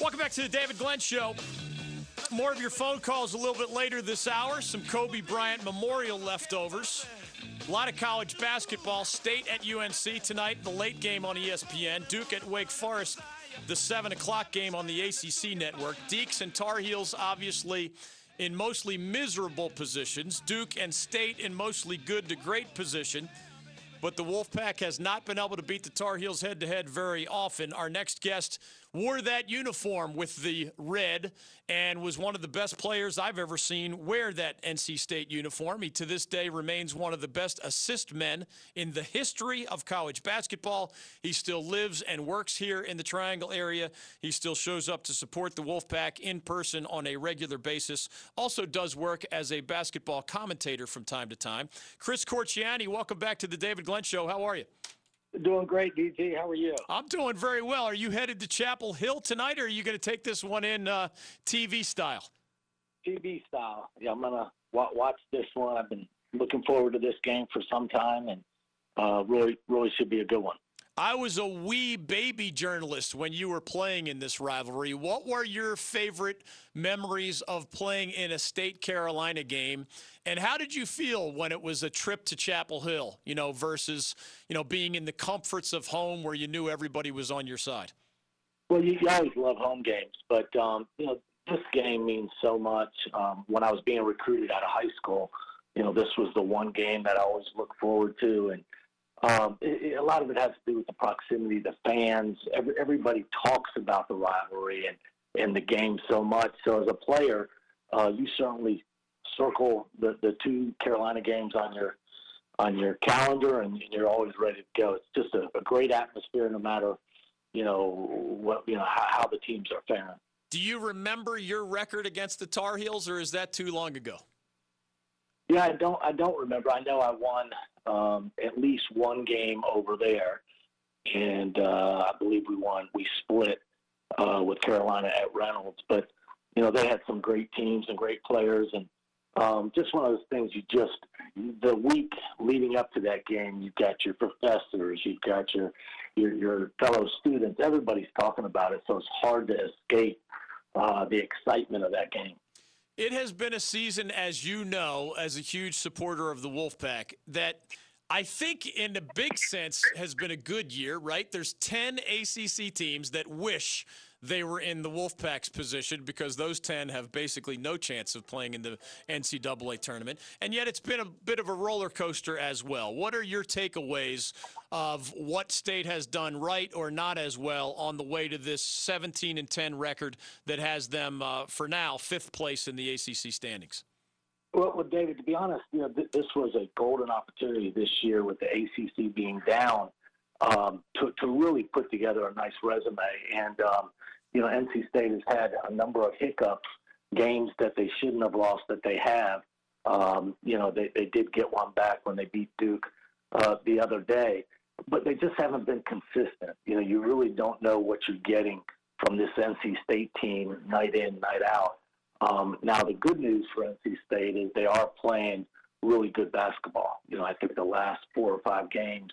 Welcome back to the David Glenn Show. More of your phone calls a little bit later this hour. Some Kobe Bryant memorial leftovers. A lot of college basketball. State at UNC tonight, the late game on ESPN. Duke at Wake Forest, the 7 o'clock game on the ACC network. Deeks and Tar Heels, obviously, in mostly miserable positions. Duke and State in mostly good to great position. But the Wolfpack has not been able to beat the Tar Heels head to head very often. Our next guest wore that uniform with the red and was one of the best players I've ever seen wear that NC State uniform. He to this day remains one of the best assist men in the history of college basketball. He still lives and works here in the Triangle area. He still shows up to support the Wolfpack in person on a regular basis. Also does work as a basketball commentator from time to time. Chris Corchiani, welcome back to the David Glenn Show. How are you? Doing great, DG. How are you? I'm doing very well. Are you headed to Chapel Hill tonight, or are you going to take this one in uh, TV style? TV style. Yeah, I'm gonna watch this one. I've been looking forward to this game for some time, and uh, really, really should be a good one. I was a wee baby journalist when you were playing in this rivalry. What were your favorite memories of playing in a State Carolina game? And how did you feel when it was a trip to Chapel Hill, you know, versus, you know, being in the comforts of home where you knew everybody was on your side? Well, you, always love home games, but, um, you know, this game means so much. Um, when I was being recruited out of high school, you know, this was the one game that I always look forward to. And, um, it, it, a lot of it has to do with the proximity, the fans. Every, everybody talks about the rivalry and, and the game so much. So as a player, uh, you certainly circle the, the two Carolina games on your on your calendar, and you're always ready to go. It's just a, a great atmosphere, no matter you know what you know how, how the teams are faring. Do you remember your record against the Tar Heels, or is that too long ago? Yeah, I don't. I don't remember. I know I won um, at least one game over there, and uh, I believe we won. We split uh, with Carolina at Reynolds, but you know they had some great teams and great players, and um, just one of those things. You just the week leading up to that game, you've got your professors, you've got your your, your fellow students. Everybody's talking about it, so it's hard to escape uh, the excitement of that game. It has been a season, as you know, as a huge supporter of the Wolfpack, that I think, in the big sense, has been a good year, right? There's 10 ACC teams that wish they were in the Wolfpack's position because those 10 have basically no chance of playing in the NCAA tournament. And yet it's been a bit of a roller coaster as well. What are your takeaways of what state has done right or not as well on the way to this 17 and 10 record that has them, uh, for now, fifth place in the ACC standings? Well, well, David, to be honest, you know, th- this was a golden opportunity this year with the ACC being down um, to, to really put together a nice resume. And um, you know, NC State has had a number of hiccups, games that they shouldn't have lost that they have. Um, you know, they, they did get one back when they beat Duke uh, the other day, but they just haven't been consistent. You know, you really don't know what you're getting from this NC State team night in, night out. Um, now, the good news for NC State is they are playing really good basketball. You know, I think the last four or five games,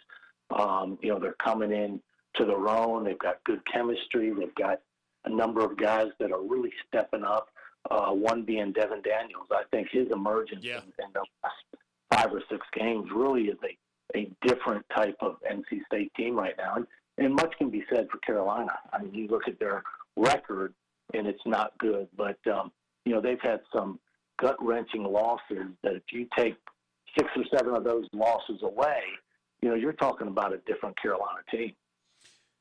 um, you know, they're coming in to their own. They've got good chemistry. They've got a number of guys that are really stepping up. Uh, one being Devin Daniels. I think his emergence yeah. in, in the last five or six games really is a, a different type of NC State team right now. And, and much can be said for Carolina. I mean, you look at their record, and it's not good. But, um, you know, they've had some gut wrenching losses that if you take six or seven of those losses away, you know, you're talking about a different Carolina team.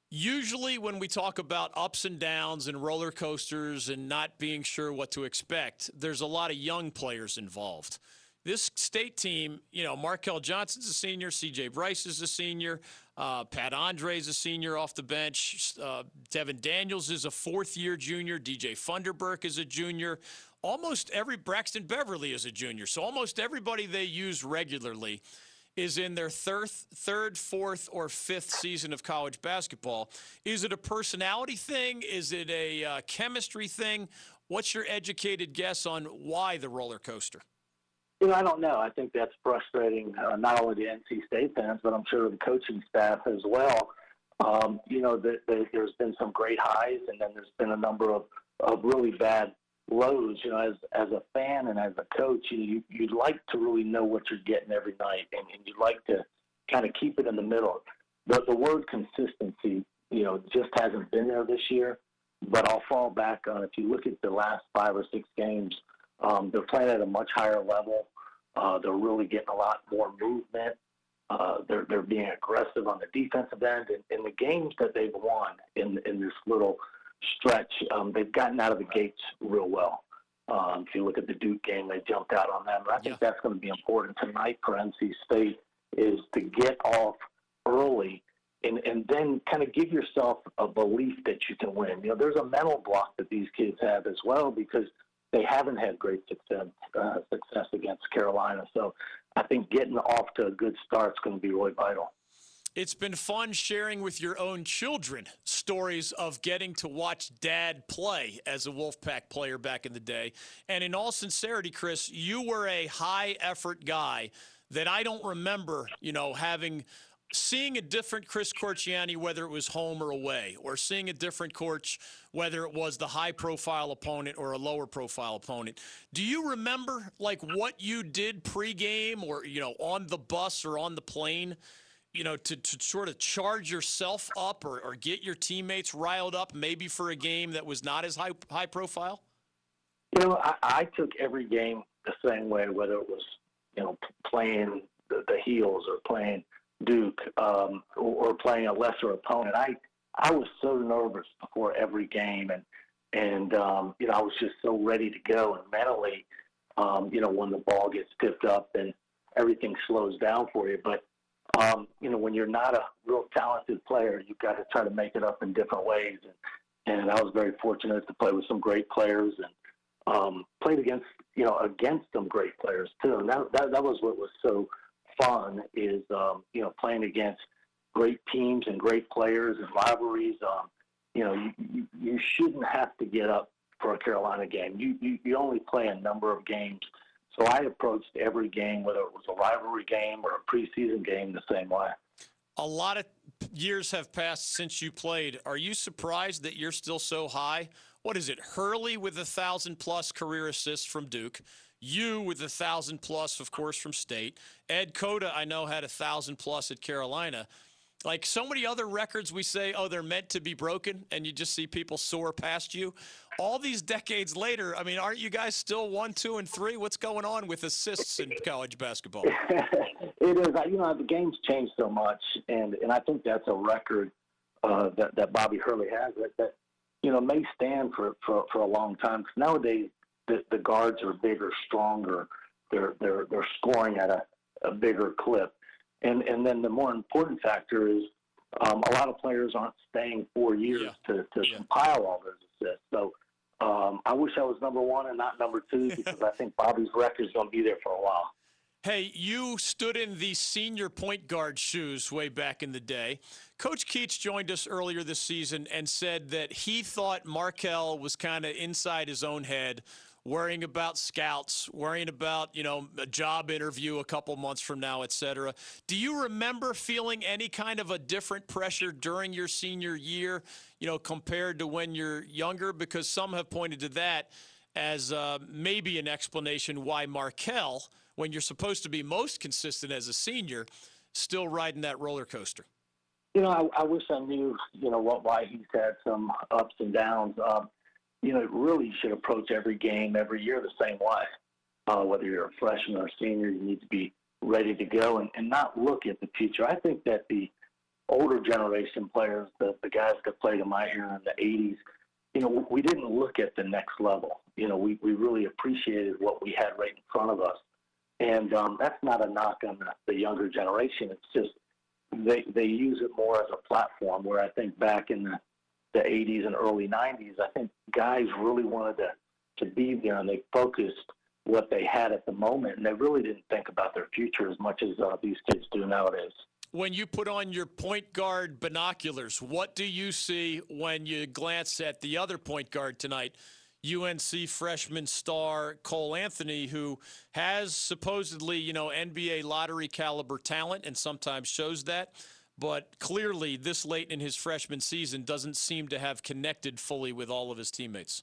Usually, when we talk about ups and downs and roller coasters and not being sure what to expect, there's a lot of young players involved. This state team, you know, Markell Johnson's a senior, CJ Bryce is a senior, uh, Pat Andree is a senior off the bench, uh, Devin Daniels is a fourth year junior, DJ Funderburk is a junior. Almost every Braxton Beverly is a junior. So almost everybody they use regularly is in their third, third, fourth, or fifth season of college basketball. Is it a personality thing? Is it a uh, chemistry thing? What's your educated guess on why the roller coaster? You know, I don't know. I think that's frustrating, uh, not only the NC State fans, but I'm sure the coaching staff as well. Um, you know, the, the, there's been some great highs, and then there's been a number of, of really bad lows. You know, as as a fan and as a coach, you you'd like to really know what you're getting every night, and, and you'd like to kind of keep it in the middle. The the word consistency, you know, just hasn't been there this year. But I'll fall back on if you look at the last five or six games, um, they're playing at a much higher level. Uh, they're really getting a lot more movement. Uh, they're they're being aggressive on the defensive end, and in the games that they've won in in this little stretch, um, they've gotten out of the gates real well. Um, if you look at the Duke game, they jumped out on them. And I think yeah. that's going to be important tonight for NC State is to get off early and, and then kind of give yourself a belief that you can win. You know, there's a mental block that these kids have as well because they haven't had great success uh, success against Carolina. So I think getting off to a good start is going to be really vital. It's been fun sharing with your own children stories of getting to watch dad play as a Wolfpack player back in the day. And in all sincerity, Chris, you were a high effort guy that I don't remember, you know, having seeing a different Chris Corchiani, whether it was home or away, or seeing a different coach, whether it was the high profile opponent or a lower profile opponent. Do you remember like what you did pregame or, you know, on the bus or on the plane you know, to, to sort of charge yourself up or, or get your teammates riled up, maybe for a game that was not as high high profile? You know, I, I took every game the same way, whether it was you know playing the, the Heels or playing Duke um, or, or playing a lesser opponent. I I was so nervous before every game, and and um, you know I was just so ready to go and mentally, um, you know, when the ball gets tipped up and everything slows down for you, but um, you know, when you're not a real talented player, you've got to try to make it up in different ways. And, and I was very fortunate to play with some great players and um, played against, you know, against some great players too. And that, that, that was what was so fun is, um, you know, playing against great teams and great players and rivalries. Um, you know, you, you, you shouldn't have to get up for a Carolina game. You, you, you only play a number of games – so I approached every game, whether it was a rivalry game or a preseason game, the same way. A lot of years have passed since you played. Are you surprised that you're still so high? What is it? Hurley with a thousand plus career assists from Duke. You with a thousand plus, of course, from State. Ed Cota, I know, had a thousand plus at Carolina. Like so many other records, we say, oh, they're meant to be broken, and you just see people soar past you. All these decades later, I mean, aren't you guys still one, two, and three? What's going on with assists in college basketball? it is. You know, the game's changed so much, and and I think that's a record uh, that that Bobby Hurley has that, that you know may stand for for, for a long time. Because nowadays the, the guards are bigger, stronger. They're they're they're scoring at a, a bigger clip. And and then the more important factor is um, a lot of players aren't staying four years yeah. to, to yeah. compile all those assists. So um, I wish I was number one and not number two because I think Bobby's record is going to be there for a while. Hey, you stood in the senior point guard shoes way back in the day. Coach Keatts joined us earlier this season and said that he thought Markell was kind of inside his own head worrying about scouts, worrying about, you know, a job interview a couple months from now, et cetera. Do you remember feeling any kind of a different pressure during your senior year, you know, compared to when you're younger? Because some have pointed to that as uh, maybe an explanation why Markell, when you're supposed to be most consistent as a senior, still riding that roller coaster. You know, I, I wish I knew, you know, what why he's had some ups and downs. Um, you know, really should approach every game every year the same way. Uh, whether you're a freshman or a senior, you need to be ready to go and, and not look at the future. I think that the older generation players, the, the guys that played in my era in the 80s, you know, we didn't look at the next level. You know, we, we really appreciated what we had right in front of us. And um, that's not a knock on the, the younger generation. It's just they, they use it more as a platform where I think back in the the 80s and early 90s, I think guys really wanted to, to be there and they focused what they had at the moment and they really didn't think about their future as much as uh, these kids do nowadays. When you put on your point guard binoculars, what do you see when you glance at the other point guard tonight? UNC freshman star Cole Anthony, who has supposedly, you know, NBA lottery caliber talent and sometimes shows that. But clearly, this late in his freshman season, doesn't seem to have connected fully with all of his teammates.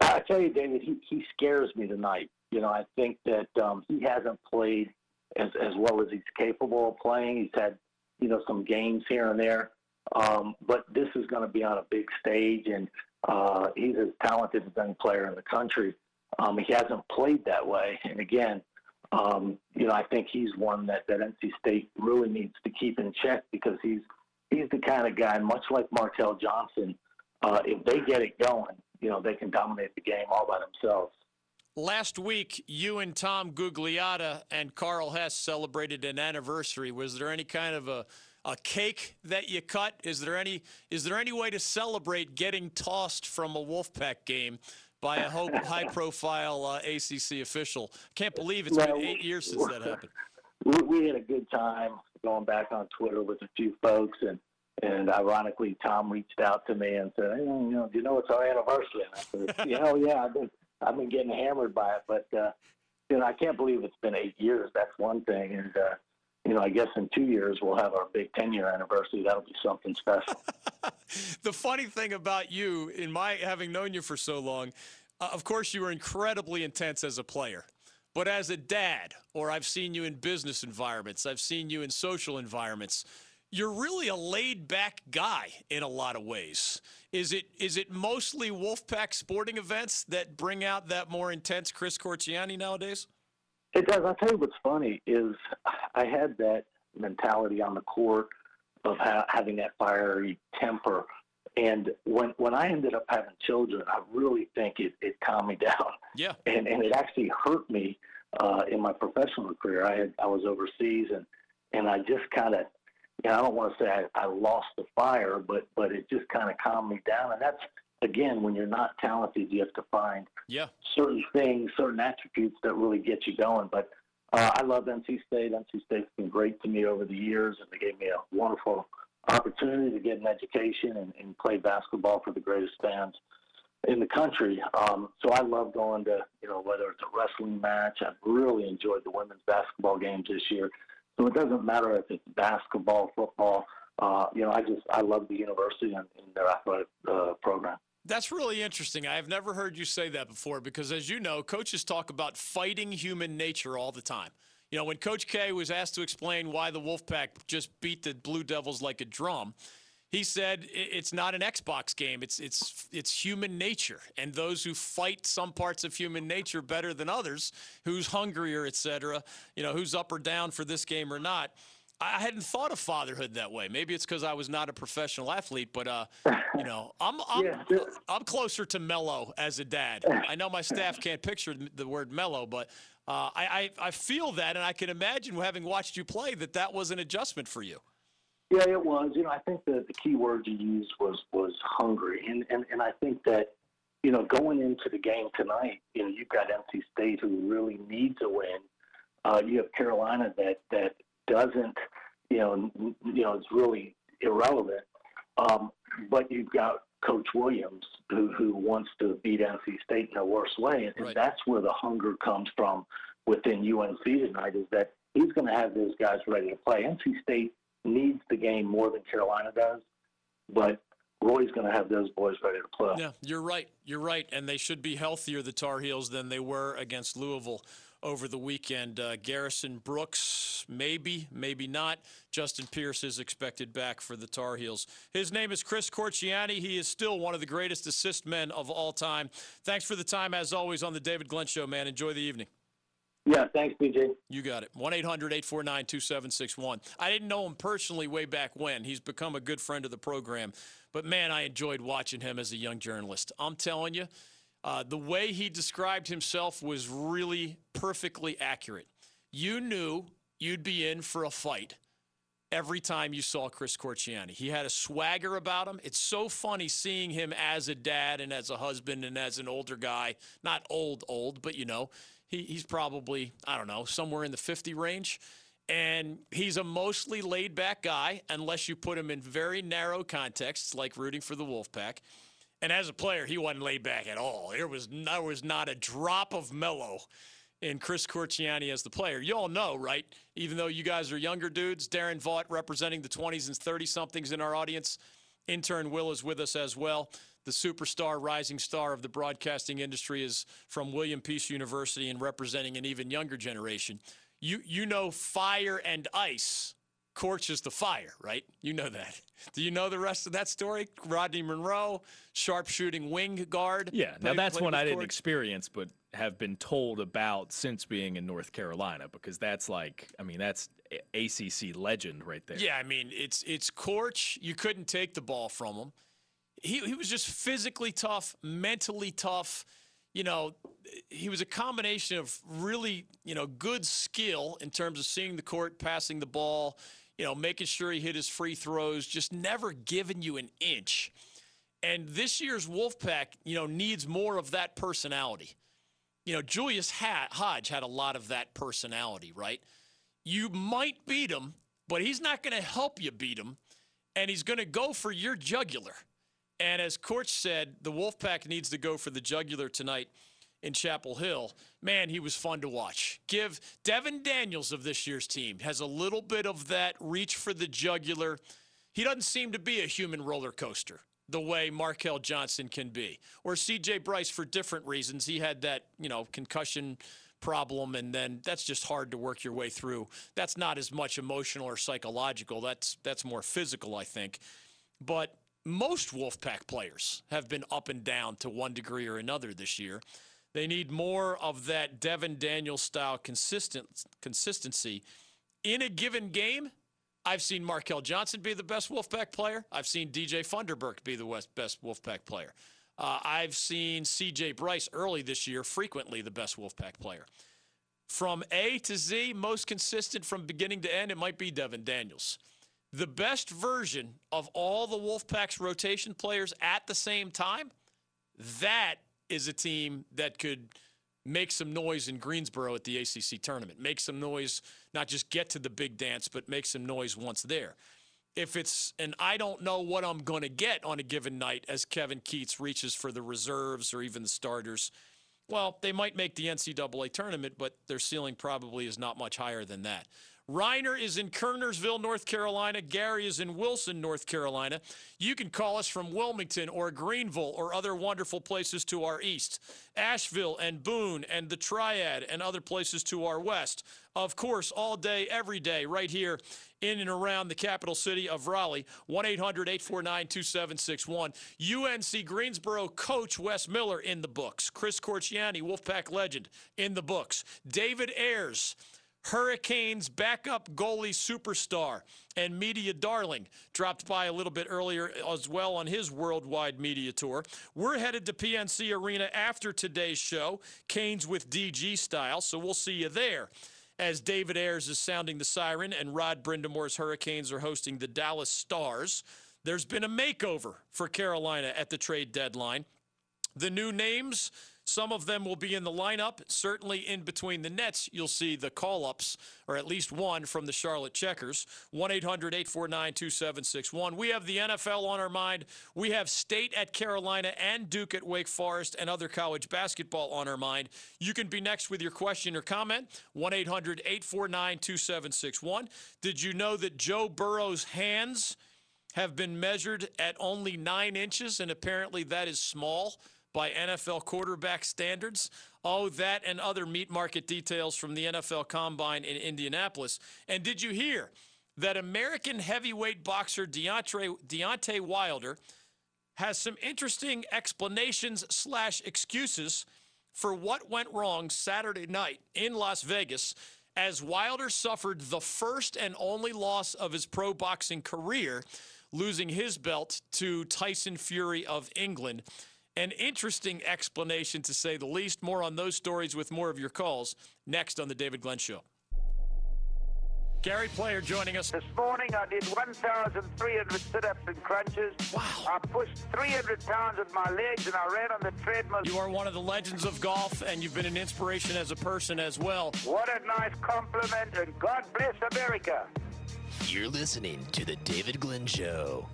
I tell you, David, he, he scares me tonight. You know, I think that um, he hasn't played as, as well as he's capable of playing. He's had, you know, some games here and there. Um, but this is going to be on a big stage, and uh, he's as talented as any player in the country. Um, he hasn't played that way, and again, um, you know, I think he's one that, that NC State really needs to keep in check because he's he's the kind of guy, much like Markell Johnson. Uh, if they get it going, you know, they can dominate the game all by themselves. Last week, you and Tom Gugliotta and Karl Hess celebrated an anniversary. Was there any kind of a a cake that you cut? Is there any is there any way to celebrate getting tossed from a Wolfpack game by a high profile uh, ACC official? Can't believe it's been eight years since that happened. We, we had a good time going back on Twitter with a few folks, and and ironically, Tom reached out to me and said, hey, you know, do you know it's our anniversary? And I said, yeah, hell yeah, I've been I've been getting hammered by it, but uh, you know, I can't believe it's been eight years. That's one thing, and uh, you know, I guess in two years we'll have our big 10 year anniversary. That'll be something special. the funny thing about you, in my having known you for so long, uh, of course, you were incredibly intense as a player. But as a dad, or I've seen you in business environments, I've seen you in social environments, you're really a laid back guy in a lot of ways. Is it is it mostly Wolfpack sporting events that bring out that more intense Chris Corchiani nowadays? It does. I'll tell you what's funny is I had that mentality on the court of ha- having that fiery temper. And when when I ended up having children, I really think it, it calmed me down. Yeah. And and it actually hurt me uh, in my professional career. I had I was overseas and and I just kind of you know, I don't want to say I, I lost the fire, but but it just kind of calmed me down. And that's again, when you're not talented, you have to find yeah. certain things, certain attributes that really get you going. But uh, I love NC State. NC State's been great to me over the years, and they gave me a wonderful opportunity to get an education and, and play basketball for the greatest fans in the country. Um, so I love going to, you know, whether it's a wrestling match. I've really enjoyed the women's basketball games this year. So it doesn't matter if it's basketball, football. Uh, you know, I just I love the university and, and their athletic uh, program. That's really interesting. I have never heard you say that before because, as you know, coaches talk about fighting human nature all the time. You know, when Coach K was asked to explain why the Wolfpack just beat the Blue Devils like a drum, he said it's not an Xbox game. It's it's it's human nature, and those who fight some parts of human nature better than others, who's hungrier, et cetera, you know, who's up or down for this game or not I hadn't thought of fatherhood that way. Maybe it's because I was not a professional athlete, but uh, you know, I'm I'm yeah. I'm closer to mellow as a dad. I know my staff can't picture the word mellow, but uh, I, I I feel that, and I can imagine having watched you play that that was an adjustment for you. Yeah, it was. You know, I think the the key word you used was was hungry, and and and I think that you know going into the game tonight, you know, you've got NC State who really needs a win. Uh, you have Carolina that that doesn't, you know, you know, it's really irrelevant. Um, but you've got Coach Williams who, who wants to beat NC State in a worse way, and, right. that's where the hunger comes from within UNC tonight. Is that he's going to have those guys ready to play. NC State needs the game more than Carolina does, but Roy's going to have those boys ready to play. Yeah, you're right. You're right, and they should be healthier, the Tar Heels, than they were against Louisville over the weekend. Uh, Garrison Brooks, maybe, maybe not. Justin Pierce is expected back for the Tar Heels. His name is Chris Corchiani. He is still one of the greatest assist men of all time. Thanks for the time, as always, on the David Glenn Show, man. Enjoy the evening. Yeah, thanks, BJ. You got it. 1 800 849 2761. I didn't know him personally way back when. He's become a good friend of the program. But man, I enjoyed watching him as a young journalist. I'm telling you, uh, the way he described himself was really perfectly accurate. You knew you'd be in for a fight every time you saw Chris Corchiani. He had a swagger about him. It's so funny seeing him as a dad and as a husband and as an older guy. Not old, old, but you know, he, he's probably, I don't know, somewhere in the 50 range. And he's a mostly laid back guy, unless you put him in very narrow contexts like rooting for the Wolfpack. And as a player, he wasn't laid back at all. There was there was not a drop of mellow in Chris Corchiani as the player. You all know, right? Even though you guys are younger dudes, Darren Vaught representing the 20s and 30 somethings in our audience. Intern Will is with us as well. The superstar, rising star of the broadcasting industry is from William Peace University and representing an even younger generation. You you know fire and ice Corch is the fire, right? You know that. Do you know the rest of that story? Rodney Monroe, sharpshooting wing guard. Yeah, now that's one I didn't experience, but have been told about since being in North Carolina because that's like, I mean, that's ACC legend right there. Yeah, I mean, it's it's Corch. You couldn't take the ball from him. He he was just physically tough, mentally tough. You know, he was a combination of really, you know, good skill in terms of seeing the court, passing the ball you know, making sure he hit his free throws, just never giving you an inch. And this year's Wolfpack, you know, needs more of that personality. You know, Julius Hodge had a lot of that personality, right? You might beat him, but he's not going to help you beat him, and he's going to go for your jugular. And as Corch said, the Wolfpack needs to go for the jugular tonight in Chapel Hill, man, he was fun to watch. Give Devin Daniels of this year's team has a little bit of that reach for the jugular. He doesn't seem to be a human roller coaster the way Markell Johnson can be. Or CJ Bryce for different reasons. He had that, you know, concussion problem and then that's just hard to work your way through. That's not as much emotional or psychological. That's that's more physical, I think. But most Wolfpack players have been up and down to one degree or another this year. They need more of that Devin Daniels style consistent consistency in a given game. I've seen Markell Johnson be the best Wolfpack player. I've seen DJ Funderburk be the best Wolfpack player. Uh, I've seen CJ Bryce early this year, frequently the best Wolfpack player. From A to Z, most consistent from beginning to end, it might be Devin Daniels. The best version of all the Wolfpack's rotation players at the same time, that is a team that could make some noise in Greensboro at the ACC tournament, make some noise, not just get to the big dance, but make some noise once there. If it's and I don't know what I'm going to get on a given night as Kevin Keatts reaches for the reserves or even the starters, well, they might make the NCAA tournament, but their ceiling probably is not much higher than that. Reiner is in Kernersville, North Carolina. Gary is in Wilson, North Carolina. You can call us from Wilmington or Greenville or other wonderful places to our east, Asheville and Boone and the Triad and other places to our west. Of course, all day, every day, right here in and around the capital city of Raleigh. 1 800 849 2761. UNC Greensboro coach Wes Miller in the books. Chris Corchiani, Wolfpack legend, in the books. David Ayres Hurricanes backup goalie superstar and media darling dropped by a little bit earlier as well on his worldwide media tour. We're headed to PNC Arena after today's show, Canes with DG style, so we'll see you there. As David Ayres is sounding the siren and Rod Brind'Amour's Hurricanes are hosting the Dallas Stars. There's been a makeover for Carolina at the trade deadline. The new names some of them will be in the lineup. Certainly in between the nets, you'll see the call ups, or at least one from the Charlotte Checkers. 1 800 849 2761. We have the NFL on our mind. We have State at Carolina and Duke at Wake Forest and other college basketball on our mind. You can be next with your question or comment. 1 800 849 2761. Did you know that Joe Burrow's hands have been measured at only nine inches, and apparently that is small? By NFL quarterback standards. Oh, that and other meat market details from the NFL Combine in Indianapolis. And did you hear that American heavyweight boxer Deontay, Deontay Wilder has some interesting explanations slash excuses for what went wrong Saturday night in Las Vegas as Wilder suffered the first and only loss of his pro boxing career, losing his belt to Tyson Fury of England. An interesting explanation, to say the least. More on those stories with more of your calls next on The David Glenn Show. Gary Player joining us. This morning I did 1,300 sit-ups and crunches. Wow. I pushed 300 pounds with my legs and I ran on the treadmill. You are one of the legends of golf and you've been an inspiration as a person as well. What a nice compliment and God bless America. You're listening to The David Glenn Show.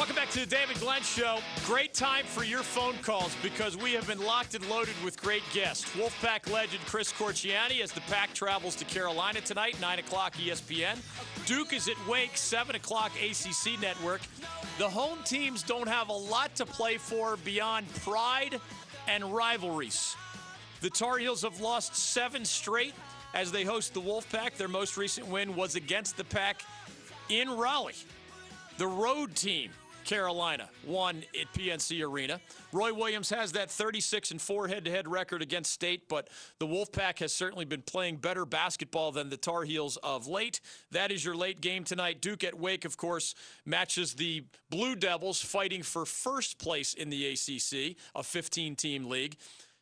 Welcome back to the David Glenn Show. Great time for your phone calls because we have been locked and loaded with great guests. Wolfpack legend Chris Corchiani as the pack travels to Carolina tonight, 9 o'clock ESPN. Duke is at Wake, 7 o'clock ACC Network. The home teams don't have a lot to play for beyond pride and rivalries. The Tar Heels have lost seven straight as they host the Wolfpack. Their most recent win was against the Pack in Raleigh. The road team Carolina won at PNC Arena. Roy Williams has that 36 and 4 head-to-head record against State, but the Wolfpack has certainly been playing better basketball than the Tar Heels of late. That is your late game tonight. Duke at Wake, of course, matches the Blue Devils fighting for first place in the ACC, a 15-team league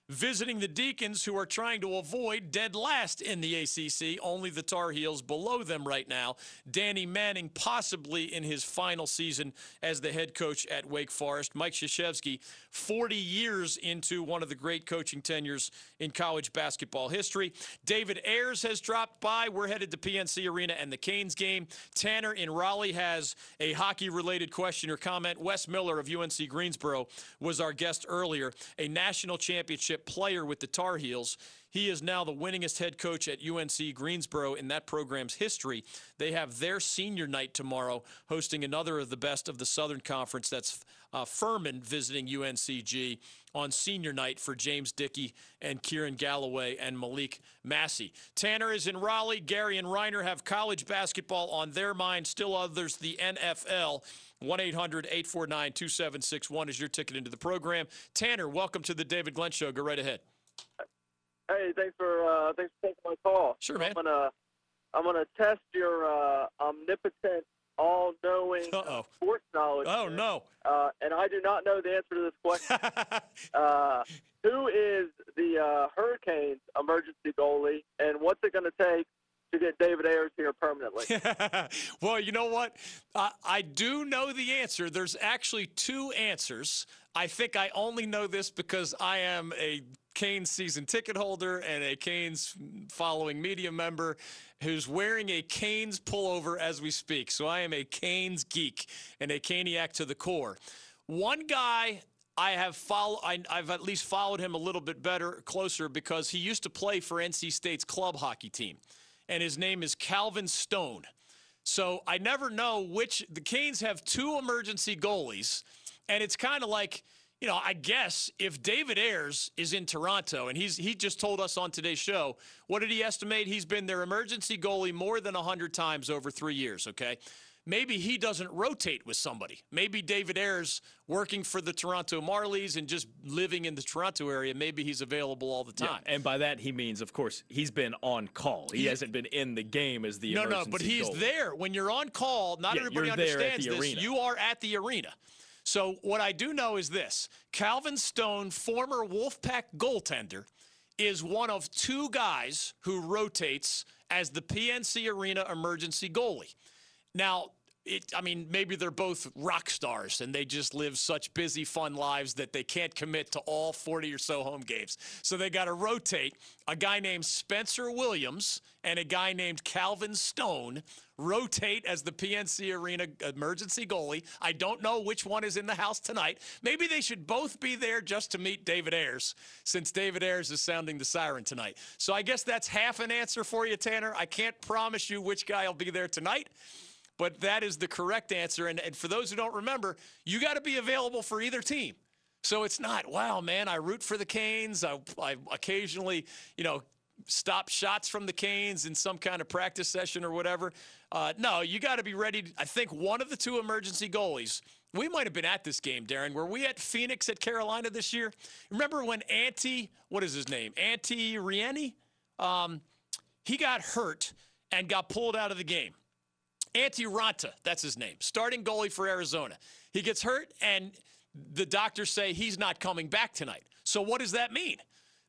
visiting the Deacons, who are trying to avoid dead last in the ACC. Only the Tar Heels below them right now. Danny Manning possibly in his final season as the head coach at Wake Forest. Mike Krzyzewski, 40 years into one of the great coaching tenures in college basketball history. David Ayres has dropped by. We're headed to PNC Arena and the Canes game. Tanner in Raleigh has a hockey-related question or comment. Wes Miller of UNC Greensboro was our guest earlier. A national championship player with the Tar Heels. He is now the winningest head coach at UNC Greensboro in that program's history. They have their senior night tomorrow, hosting another of the best of the Southern Conference. That's uh, Furman visiting UNCG on senior night for James Dickey and Kyrin Galloway and Malik Massey. Tanner is in Raleigh. Gary and Reiner have college basketball on their mind. Still others, the NFL. 1 800 849 2761 is your ticket into the program. Tanner, welcome to the David Glenn Show. Go right ahead. Hey, thanks for uh, thanks for taking my call. Sure, man. I'm gonna I'm gonna test your uh, omnipotent, all-knowing Uh-oh. sports knowledge. Oh here. no! Uh, and I do not know the answer to this question. uh, who is the uh, Hurricanes emergency goalie, and what's it going to take to get David Ayres here permanently? well, you know what? Uh, I do know the answer. There's actually two answers. I think I only know this because I am a Canes season ticket holder and a Canes following media member who's wearing a Canes pullover as we speak. So I am a Canes geek and a Caniac to the core. One guy I have followed. I, have at least followed him a little bit better, closer, because he used to play for NC State's club hockey team and his name is Calvin Stone. So I never know which. The Canes have two emergency goalies, and it's kind of like, you know, I guess if David Ayres is in Toronto, and he's he just told us on today's show, what did he estimate? He's been their emergency goalie more than 100 times over three years, okay? Maybe he doesn't rotate with somebody. Maybe David Ayres working for the Toronto Marlies and just living in the Toronto area, maybe he's available all the time. Yeah, and by that he means, of course, he's been on call. He, hasn't been in the game as the no, no, but he's goalie. there when you're on call. Not yeah, everybody understands this. Arena. You are at the arena. So what I do know is this: Calvin Stone, former Wolfpack goaltender, is one of two guys who rotates as the PNC Arena emergency goalie. Now, it, I mean, maybe they're both rock stars and they just live such busy, fun lives that they can't commit to all 40 or so home games. So they got to rotate a guy named Spencer Williams and a guy named Calvin Stone rotate as the PNC Arena emergency goalie. I don't know which one is in the house tonight. Maybe they should both be there just to meet David Ayres, since David Ayres is sounding the siren tonight. So I guess that's half an answer for you, Tanner. I can't promise you which guy will be there tonight but that is the correct answer. And, and for those who don't remember, you got to be available for either team. So it's not, wow, man, I root for the Canes. I, I occasionally, you know, stop shots from the Canes in some kind of practice session or whatever. Uh, no, you got to be ready. To, I think one of the two emergency goalies. We might have been at this game, Darren. Were we at Phoenix at Carolina this year? Remember when Antti, what is his name? Antti Raanta? Um, he got hurt and got pulled out of the game. Antti Raanta, that's his name, starting goalie for Arizona. He gets hurt, and the doctors say he's not coming back tonight. So, what does that mean?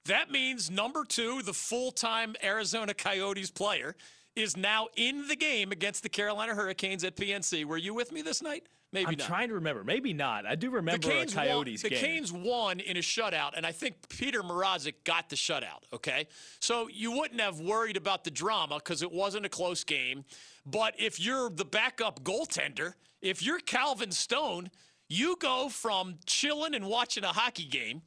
That means number two, the full time Arizona Coyotes player, is now in the game against the Carolina Hurricanes at PNC. Were you with me this night? Maybe I'm not. trying to remember. Maybe not. I do remember the Canes a Coyotes won, game. The Canes won in a shutout, and I think Peter Mrazek got the shutout. Okay, so you wouldn't have worried about the drama because it wasn't a close game. But if you're the backup goaltender, if you're Calvin Stone, you go from chilling and watching a hockey game.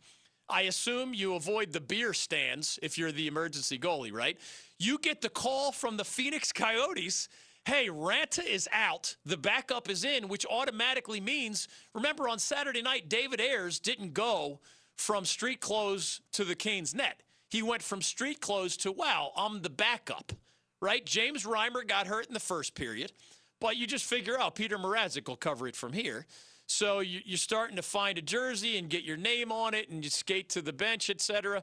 I assume you avoid the beer stands if you're the emergency goalie, right? You get the call from the Phoenix Coyotes hey, Raanta is out, the backup is in, which automatically means, remember on Saturday night, David Ayres didn't go from street clothes to the Canes net. He went from street clothes to, wow, I'm the backup, right? James Reimer got hurt in the first period, but you just figure out Peter Mrazek will cover it from here. So you, are starting to find a jersey and get your name on it and you skate to the bench, etc.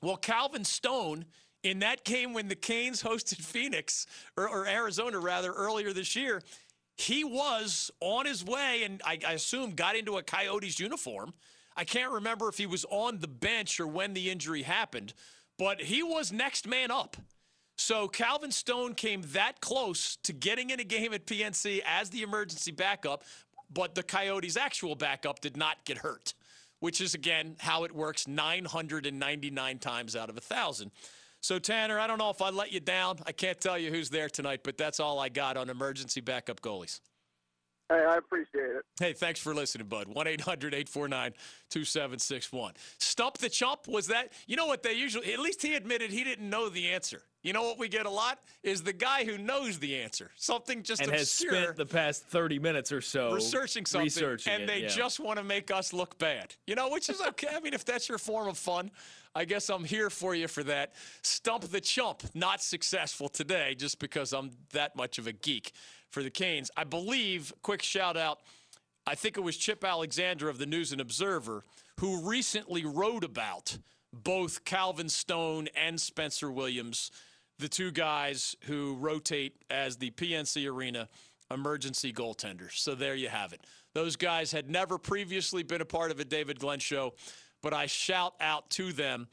Well, Calvin Stone – in that game when the Canes hosted Phoenix, or, or Arizona rather, earlier this year, he was on his way and I, I, assume got into a Coyotes uniform. I can't remember if he was on the bench or when the injury happened, but he was next man up. So Calvin Stone came that close to getting in a game at PNC as the emergency backup, but the Coyotes' actual backup did not get hurt, which is again how it works 999 times out of a thousand. So, Tanner, I don't know if I let you down. I can't tell you who's there tonight, but that's all I got on emergency backup goalies. Hey, I appreciate it. Hey, thanks for listening, bud. 1 800 849 2761. Stump the Chump, was that? You know what they usually, at least he admitted he didn't know the answer. You know what we get a lot? Is the guy who knows the answer. Something just and obscure. has spent the past 30 minutes or so researching something. Researching and it, they yeah. just want to make us look bad. You know, which is okay. I mean, if that's your form of fun, I guess I'm here for you for that. Stump the chump, not successful today just because I'm that much of a geek for the Canes. I believe, quick shout out, I think it was Chip Alexander of the News and Observer who recently wrote about both Calvin Stone and Spencer Williams, the two guys who rotate as the PNC Arena emergency goaltenders. So there you have it. Those guys had never previously been a part of a David Glenn show but I shout out to them.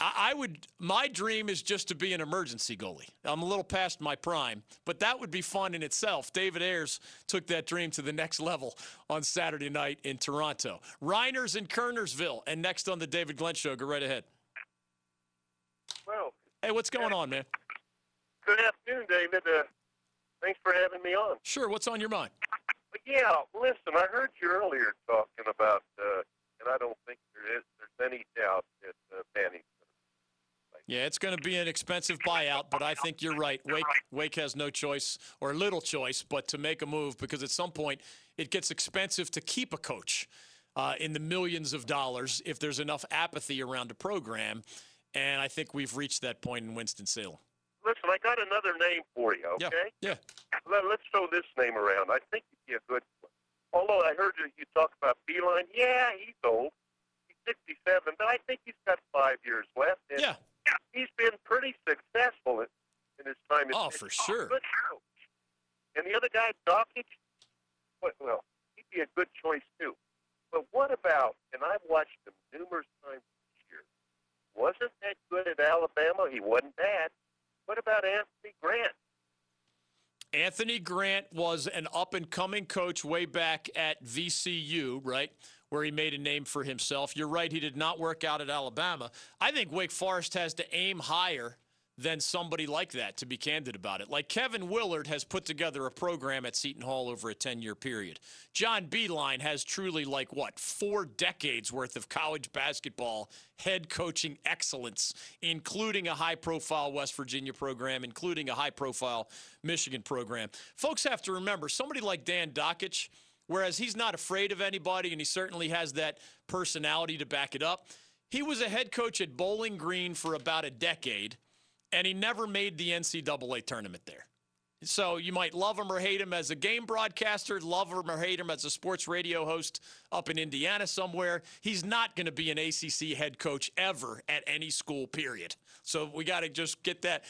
I, I would. My dream is just to be an emergency goalie. I'm a little past my prime, but that would be fun in itself. David Ayres took that dream to the next level on Saturday night in Toronto. Reiners in Kernersville, and next on the David Glenn Show. Go right ahead. Well, hey, what's going on, man? Good afternoon, David. Uh, thanks for having me on. Sure. What's on your mind? Yeah, listen, I heard you earlier talking about uh, and I don't think there is there's any doubt that uh, Manny's yeah, it's going to be an expensive buyout, but I think you're right. Wake Wake has no choice or little choice but to make a move because at some point it gets expensive to keep a coach uh, in the millions of dollars if there's enough apathy around a program, and I think we've reached that point in Winston Salem. Listen, I got another name for you. Okay. Yeah. yeah. Let, us throw this name around. I think it'd be a good One. Although I heard you, you talk about Beilein. Yeah, he's old. He's 67, but I think he's got five years left. And yeah. He's been pretty successful in, in his time. Oh, for sure. Good coach. And the other guy, Dakich, well, he'd be a good choice too. But what about, and I've watched him numerous times this year, wasn't that good at Alabama? He wasn't bad. What about Anthony Grant? Anthony Grant was an up and coming coach way back at VCU, right? Where he made a name for himself. You're right, he did not work out at Alabama. I think Wake Forest has to aim higher than somebody like that, to be candid about it. Like Kevin Willard has put together a program at Seton Hall over a 10 year period. John Beilein has truly, like, what, four decades worth of college basketball head coaching excellence, including a high profile West Virginia program, including a high profile Michigan program. Folks have to remember somebody like Dan Dakich, whereas he's not afraid of anybody and he certainly has that personality to back it up. He was a head coach at Bowling Green for about a decade and he never made the NCAA tournament there. So you might love him or hate him as a game broadcaster, love him or hate him as a sports radio host up in Indiana somewhere. He's not going to be an ACC head coach ever at any school, period. So we got to just get that.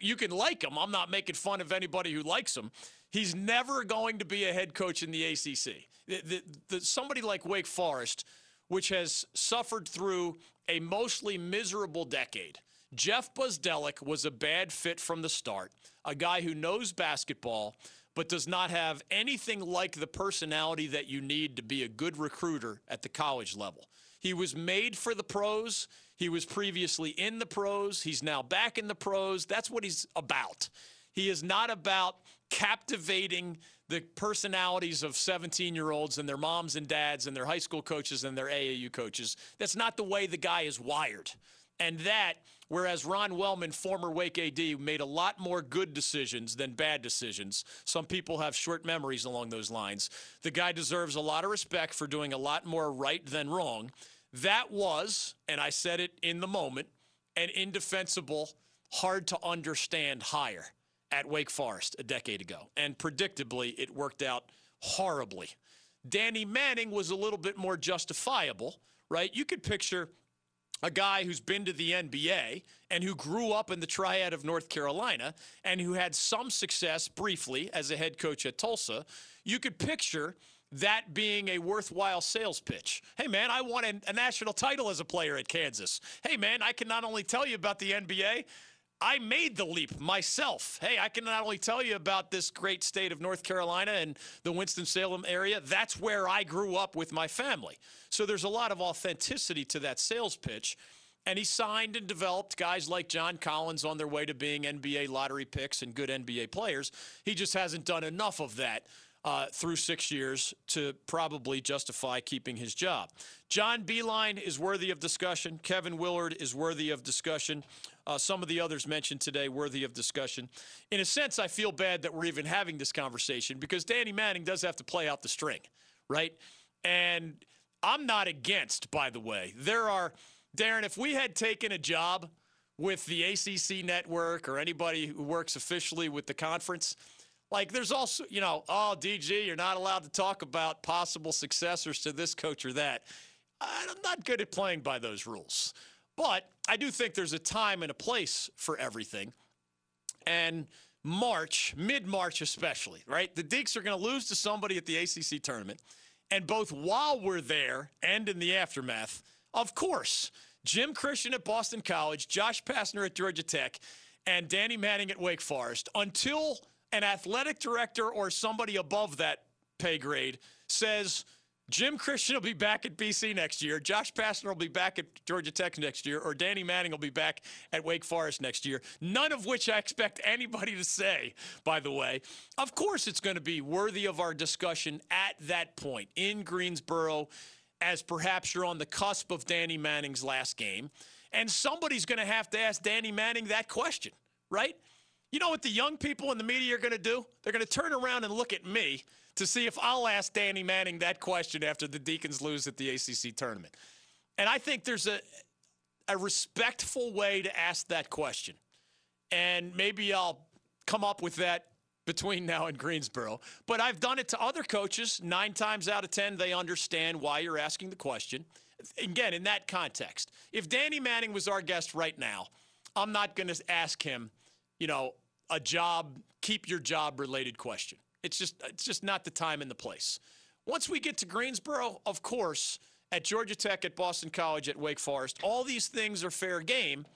You can like him. I'm not making fun of anybody who likes him. He's never going to be a head coach in the ACC. The, the, the, somebody like Wake Forest, which has suffered through a mostly miserable decade Jeff Bzdelik was a bad fit from the start, a guy who knows basketball but does not have anything like the personality that you need to be a good recruiter at the college level. He was made for the pros. He was previously in the pros. He's now back in the pros. That's what he's about. He is not about captivating the personalities of 17 year olds and their moms and dads and their high school coaches and their AAU coaches. That's not the way the guy is wired. And that, whereas Ron Wellman, former Wake AD, made a lot more good decisions than bad decisions. Some people have short memories along those lines. The guy deserves a lot of respect for doing a lot more right than wrong. That was, and I said it in the moment, an indefensible, hard to understand hire at Wake Forest a decade ago. And predictably, it worked out horribly. Danny Manning was a little bit more justifiable, right? You could picture a guy who's been to the NBA and who grew up in the triad of North Carolina and who had some success briefly as a head coach at Tulsa. You could picture that being a worthwhile sales pitch. Hey, man, I won a, a, national title as a player at Kansas. Hey, man, I can not only tell you about the NBA, I made the leap myself. Hey, I can not only tell you about this great state of North Carolina and the Winston-Salem area, that's where I grew up with my family. So there's a lot of authenticity to that sales pitch. And he signed and developed guys like John Collins on their way to being NBA lottery picks and good NBA players. He just hasn't done enough of that uh, through six years to probably justify keeping his job. John Beilein is worthy of discussion. Kevin Willard is worthy of discussion. Uh, some of the others mentioned today worthy of discussion. In a sense, I feel bad that we're even having this conversation because Danny Manning does have to play out the string, right? And I'm not against, by the way. There are, Darren, if we had taken a job with the ACC network or anybody who works officially with the conference, like there's also, you know, oh, DG, you're not allowed to talk about possible successors to this coach or that. I'm not good at playing by those rules. But I do think there's a time and a place for everything. And March, mid March especially, right? The Deacs are going to lose to somebody at the ACC tournament. And both while we're there and in the aftermath, of course, Jim Christian at Boston College, Josh Pastner at Georgia Tech, and Danny Manning at Wake Forest until an athletic director or somebody above that pay grade says, Jim Christian will be back at BC next year. Josh Pastner will be back at Georgia Tech next year, or Danny Manning will be back at Wake Forest next year. None of which I expect anybody to say, by the way. Of course, it's going to be worthy of our discussion at that point in Greensboro, as perhaps you're on the cusp of Danny Manning's last game. And somebody's going to have to ask Danny Manning that question, right? You know what the young people in the media are going to do? They're going to turn around and look at me to see if I'll ask Danny Manning that question after the Deacons lose at the ACC tournament. And I think there's a, a respectful way to ask that question. And maybe I'll come up with that between now and Greensboro. But I've done it to other coaches. Nine times out of 10, they understand why you're asking the question. Again, in that context, if Danny Manning was our guest right now, I'm not going to ask him, you know, a job, keep your job related question. It's just it's just not the time and the place. Once we get to Greensboro, of course, at Georgia Tech, at Boston College, at Wake Forest, all these things are fair game.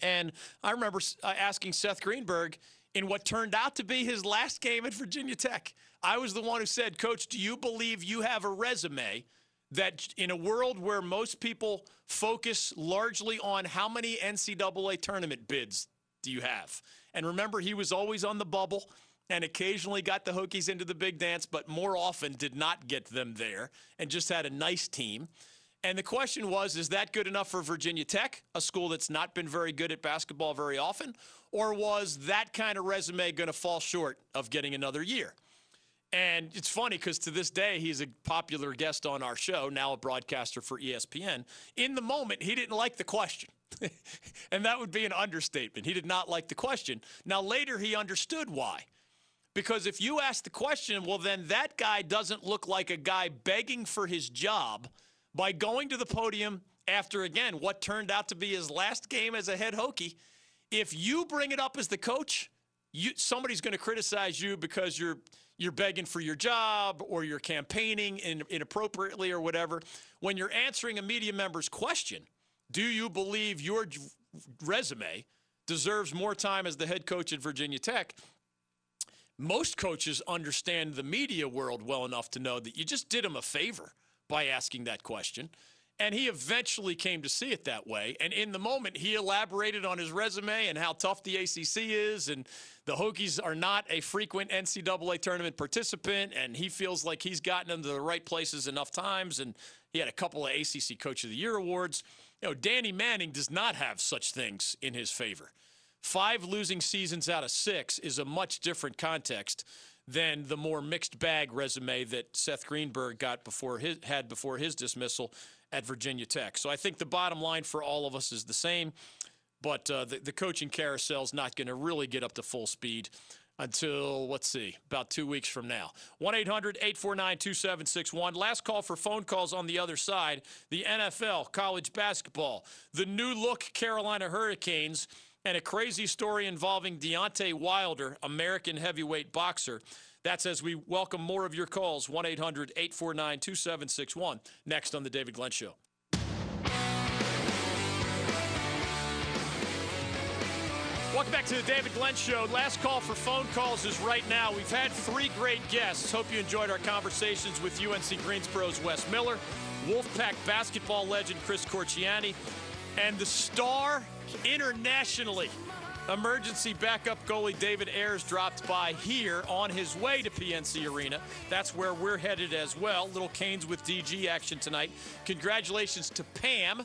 And I remember uh, asking Seth Greenberg in what turned out to be his last game at Virginia Tech. I was the one who said, Coach, do you believe you have a resume that in a world where most people focus largely on how many NCAA tournament bids do you have? And remember, he was always on the bubble and occasionally got the Hokies into the big dance, but more often did not get them there and just had a nice team. And the question was, is that good enough for Virginia Tech, a school that's not been very good at basketball very often? Or was that kind of resume going to fall short of getting another year? And it's funny because to this day, he's a popular guest on our show, now a broadcaster for ESPN. In the moment, he didn't like the question. and that would be an understatement. He did not like the question. Now, later, he understood why. Because if you ask the question, well, then that guy doesn't look like a guy begging for his job by going to the podium after, again, what turned out to be his last game as a head Hokie. If you bring it up as the coach, you, somebody's going to criticize you because you're you're begging for your job or you're campaigning in, inappropriately or whatever. When you're answering a media member's question, do you believe your resume, deserves more time as the head coach at Virginia Tech. Most coaches understand the media world well enough to know that you just did them a favor by asking that question. And he eventually came to see it that way. And in the moment, he elaborated on his resume and how tough the ACC is. And the Hokies are not a frequent NCAA tournament participant. And he feels like he's gotten them to the right places enough times. And he had a couple of ACC Coach of the Year awards. You know, Danny Manning does not have such things in his favor. Five losing seasons out of six is a much different context than the more mixed bag resume that Seth Greenberg got before his, had before his dismissal at Virginia Tech. So I think the bottom line for all of us is the same, but uh, the, the coaching carousel is not going to really get up to full speed until, let's see, about two weeks from now. 1 800 849 2761. Last call for phone calls on the other side. The NFL, college basketball, the new look Carolina Hurricanes, and a crazy story involving Deontay Wilder, American heavyweight boxer. That's as we welcome more of your calls, 1 800 849 2761, next on The David Glenn Show. Welcome back to the David Glenn Show. Last call for phone calls is right now. We've had three great guests. Hope you enjoyed our conversations with UNC Greensboro's Wes Miller, Wolfpack basketball legend Chris Corchiani, and the star internationally Emergency backup goalie David Ayres dropped by here on his way to PNC Arena. That's where we're headed as well. Little Canes with DG action tonight. Congratulations to Pam,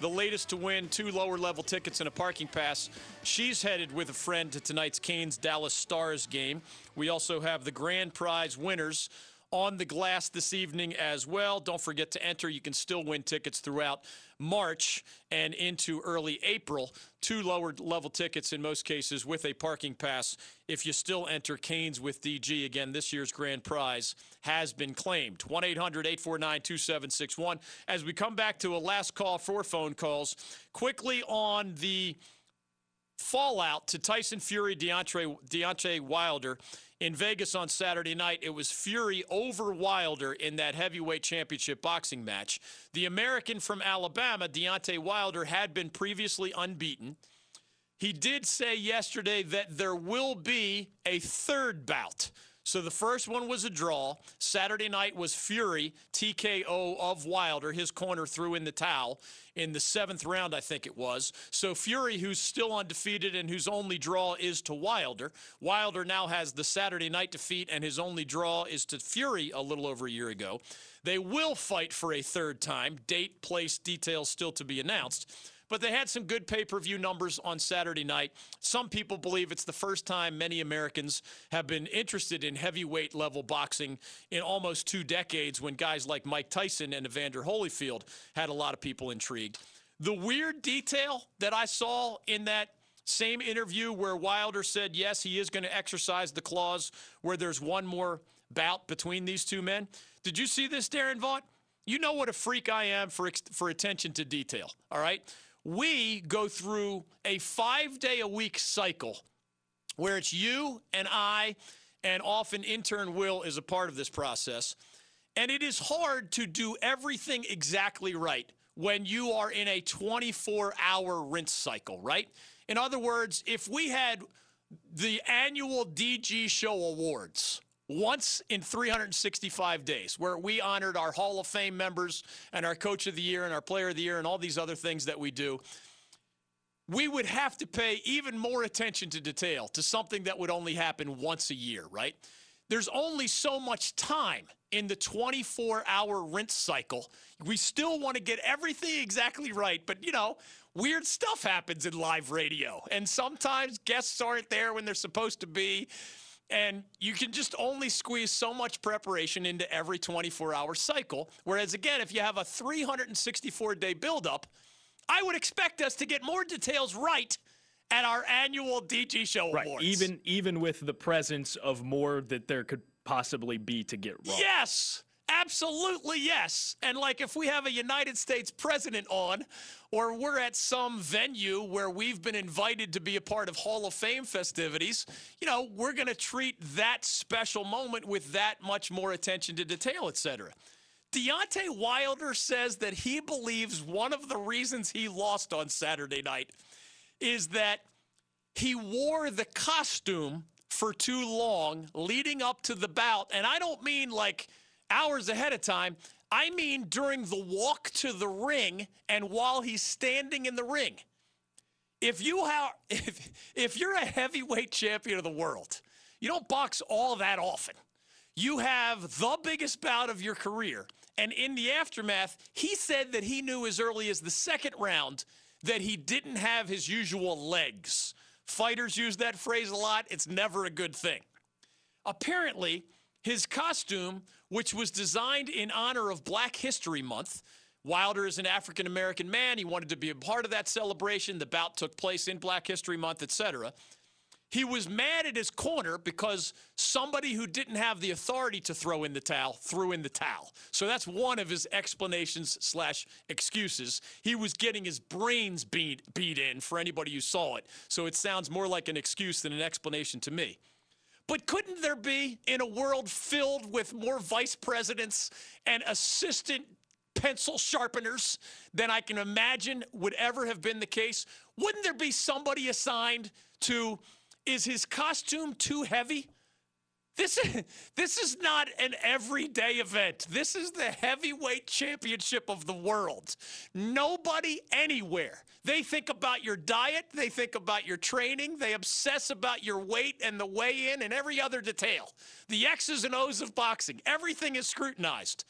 the latest to win two lower level tickets and a parking pass. She's headed with a friend to tonight's Canes Dallas Stars game. We also have the grand prize winners on the glass this evening as well. Don't forget to enter. You can still win tickets throughout March and into early April. Two lower level tickets in most cases with a parking pass. If you still enter Canes with DG, again, this year's grand prize has been claimed. 1 800 849 2761. As we come back to a last call for phone calls, quickly on the fallout to Tyson Fury, Deontay, Deontay Wilder in Vegas on Saturday night. It was Fury over Wilder in that heavyweight championship boxing match. The American from Alabama, Deontay Wilder, had been previously unbeaten. He did say yesterday that there will be a third bout. So the first one was a draw. Saturday night was Fury, TKO of Wilder. His corner threw in the towel in the seventh round, I think it was. So Fury, who's still undefeated and whose only draw is to Wilder. Wilder now has the Saturday night defeat, and his only draw is to Fury a little over a year ago. They will fight for a third time. Date, place, details still to be announced. But they had some good pay per view numbers on Saturday night. Some people believe it's the first time many Americans have been interested in heavyweight level boxing in almost two decades when guys like Mike Tyson and Evander Holyfield had a lot of people intrigued. The weird detail that I saw in that same interview where Wilder said, yes, he is going to exercise the clause where there's one more bout between these two men. Did you see this, Darren Vaught? You know what a freak I am for, for attention to detail, all right? We go through a five day a week cycle where it's you and I, and often intern Will is a part of this process. And it is hard to do everything exactly right when you are in a 24 hour rinse cycle, right? In other words, if we had the annual DG Show Awards, once in 365 days, where we honored our Hall of Fame members and our Coach of the Year and our Player of the Year and all these other things that we do, we would have to pay even more attention to detail to something that would only happen once a year, right? There's only so much time in the 24 hour rinse cycle. We still want to get everything exactly right, but you know, weird stuff happens in live radio. And sometimes guests aren't there when they're supposed to be. And you can just only squeeze so much preparation into every 24 hour cycle. Whereas, again, if you have a 364 day buildup, I would expect us to get more details right at our annual DG Show right. Awards. Even even with the presence of more that there could possibly be to get wrong. Yes. Absolutely, yes. And like if we have a United States president on, or we're at some venue where we've been invited to be a part of Hall of Fame festivities, you know, we're going to treat that special moment with that much more attention to detail, etc. Deontay Wilder says that he believes one of the reasons he lost on Saturday night is that he wore the costume for too long leading up to the bout. And I don't mean like hours ahead of time. I mean during the walk to the ring and while he's standing in the ring. If you have if if you're a heavyweight champion of the world, you don't box all that often. You have the biggest bout of your career. And in the aftermath, he said that he knew as early as the second round that he didn't have his usual legs. Fighters use that phrase a lot. It's never a good thing. Apparently, his costume, which was designed in honor of Black History Month, Wilder is an African American man. He wanted to be a part of that celebration. The bout took place in Black History Month, etc. He was mad at his corner because somebody who didn't have the authority to throw in the towel threw in the towel. So that's one of his explanations slash excuses. He was getting his brains beat beat in for anybody who saw it. So it sounds more like an excuse than an explanation to me. But couldn't there be, in a world filled with more vice presidents and assistant pencil sharpeners than I can imagine would ever have been the case, wouldn't there be somebody assigned to is his costume too heavy? This is, this is not an everyday event. This is the heavyweight championship of the world. Nobody anywhere. They think about your diet, they think about your training, they obsess about your weight and the weigh in and every other detail. The X's and O's of boxing, everything is scrutinized.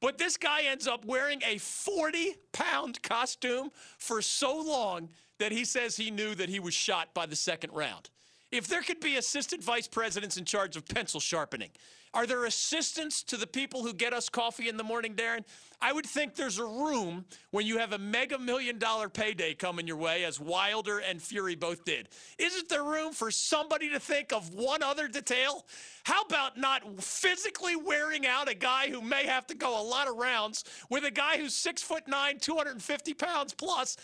But this guy ends up wearing a 40 pound costume for so long that he says he knew that he was shot by the second round. If there could be assistant vice presidents in charge of pencil sharpening, are there assistants to the people who get us coffee in the morning, Darren? I would think there's a room when you have a mega million dollar payday coming your way, as Wilder and Fury both did. Isn't there room for somebody to think of one other detail? How about not physically wearing out a guy who may have to go a lot of rounds with a guy who's six foot nine, 250 pounds plus,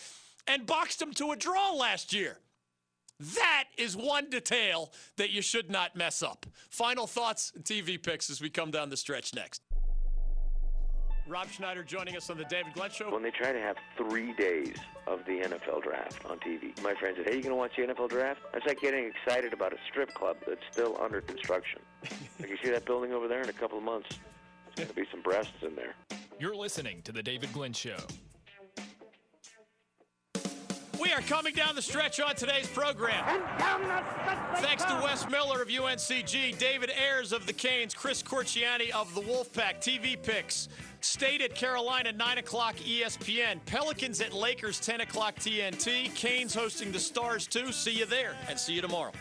and boxed him to a draw last year? That is one detail that you should not mess up. Final thoughts and TV picks as we come down the stretch next. Rob Schneider joining us on the David Glenn Show. When they try to have three days of the NFL draft on TV, my friend said, Hey, you going to watch the NFL draft? That's like getting excited about a strip club that's still under construction. like you see that building over there in a couple of months, there's going to be some breasts in there. You're listening to The David Glenn Show. We are coming down the stretch on today's program. Thanks to Wes Miller of UNCG, David Ayres of the Canes, Chris Corchiani of the Wolfpack. TV picks. State at Carolina, 9 o'clock ESPN. Pelicans at Lakers, 10 o'clock TNT. Canes hosting the Stars, too. See you there, and see you tomorrow.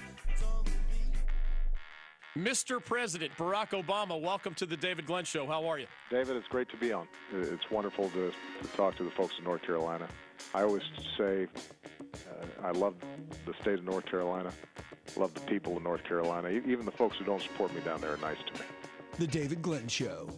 Mr. President Barack Obama, welcome to the David Glenn Show. How are you? David, it's great to be on. It's wonderful to, to talk to the folks in North Carolina. I always say uh, I love the state of North Carolina, love the people of North Carolina. Even the folks who don't support me down there are nice to me. The David Glenn Show.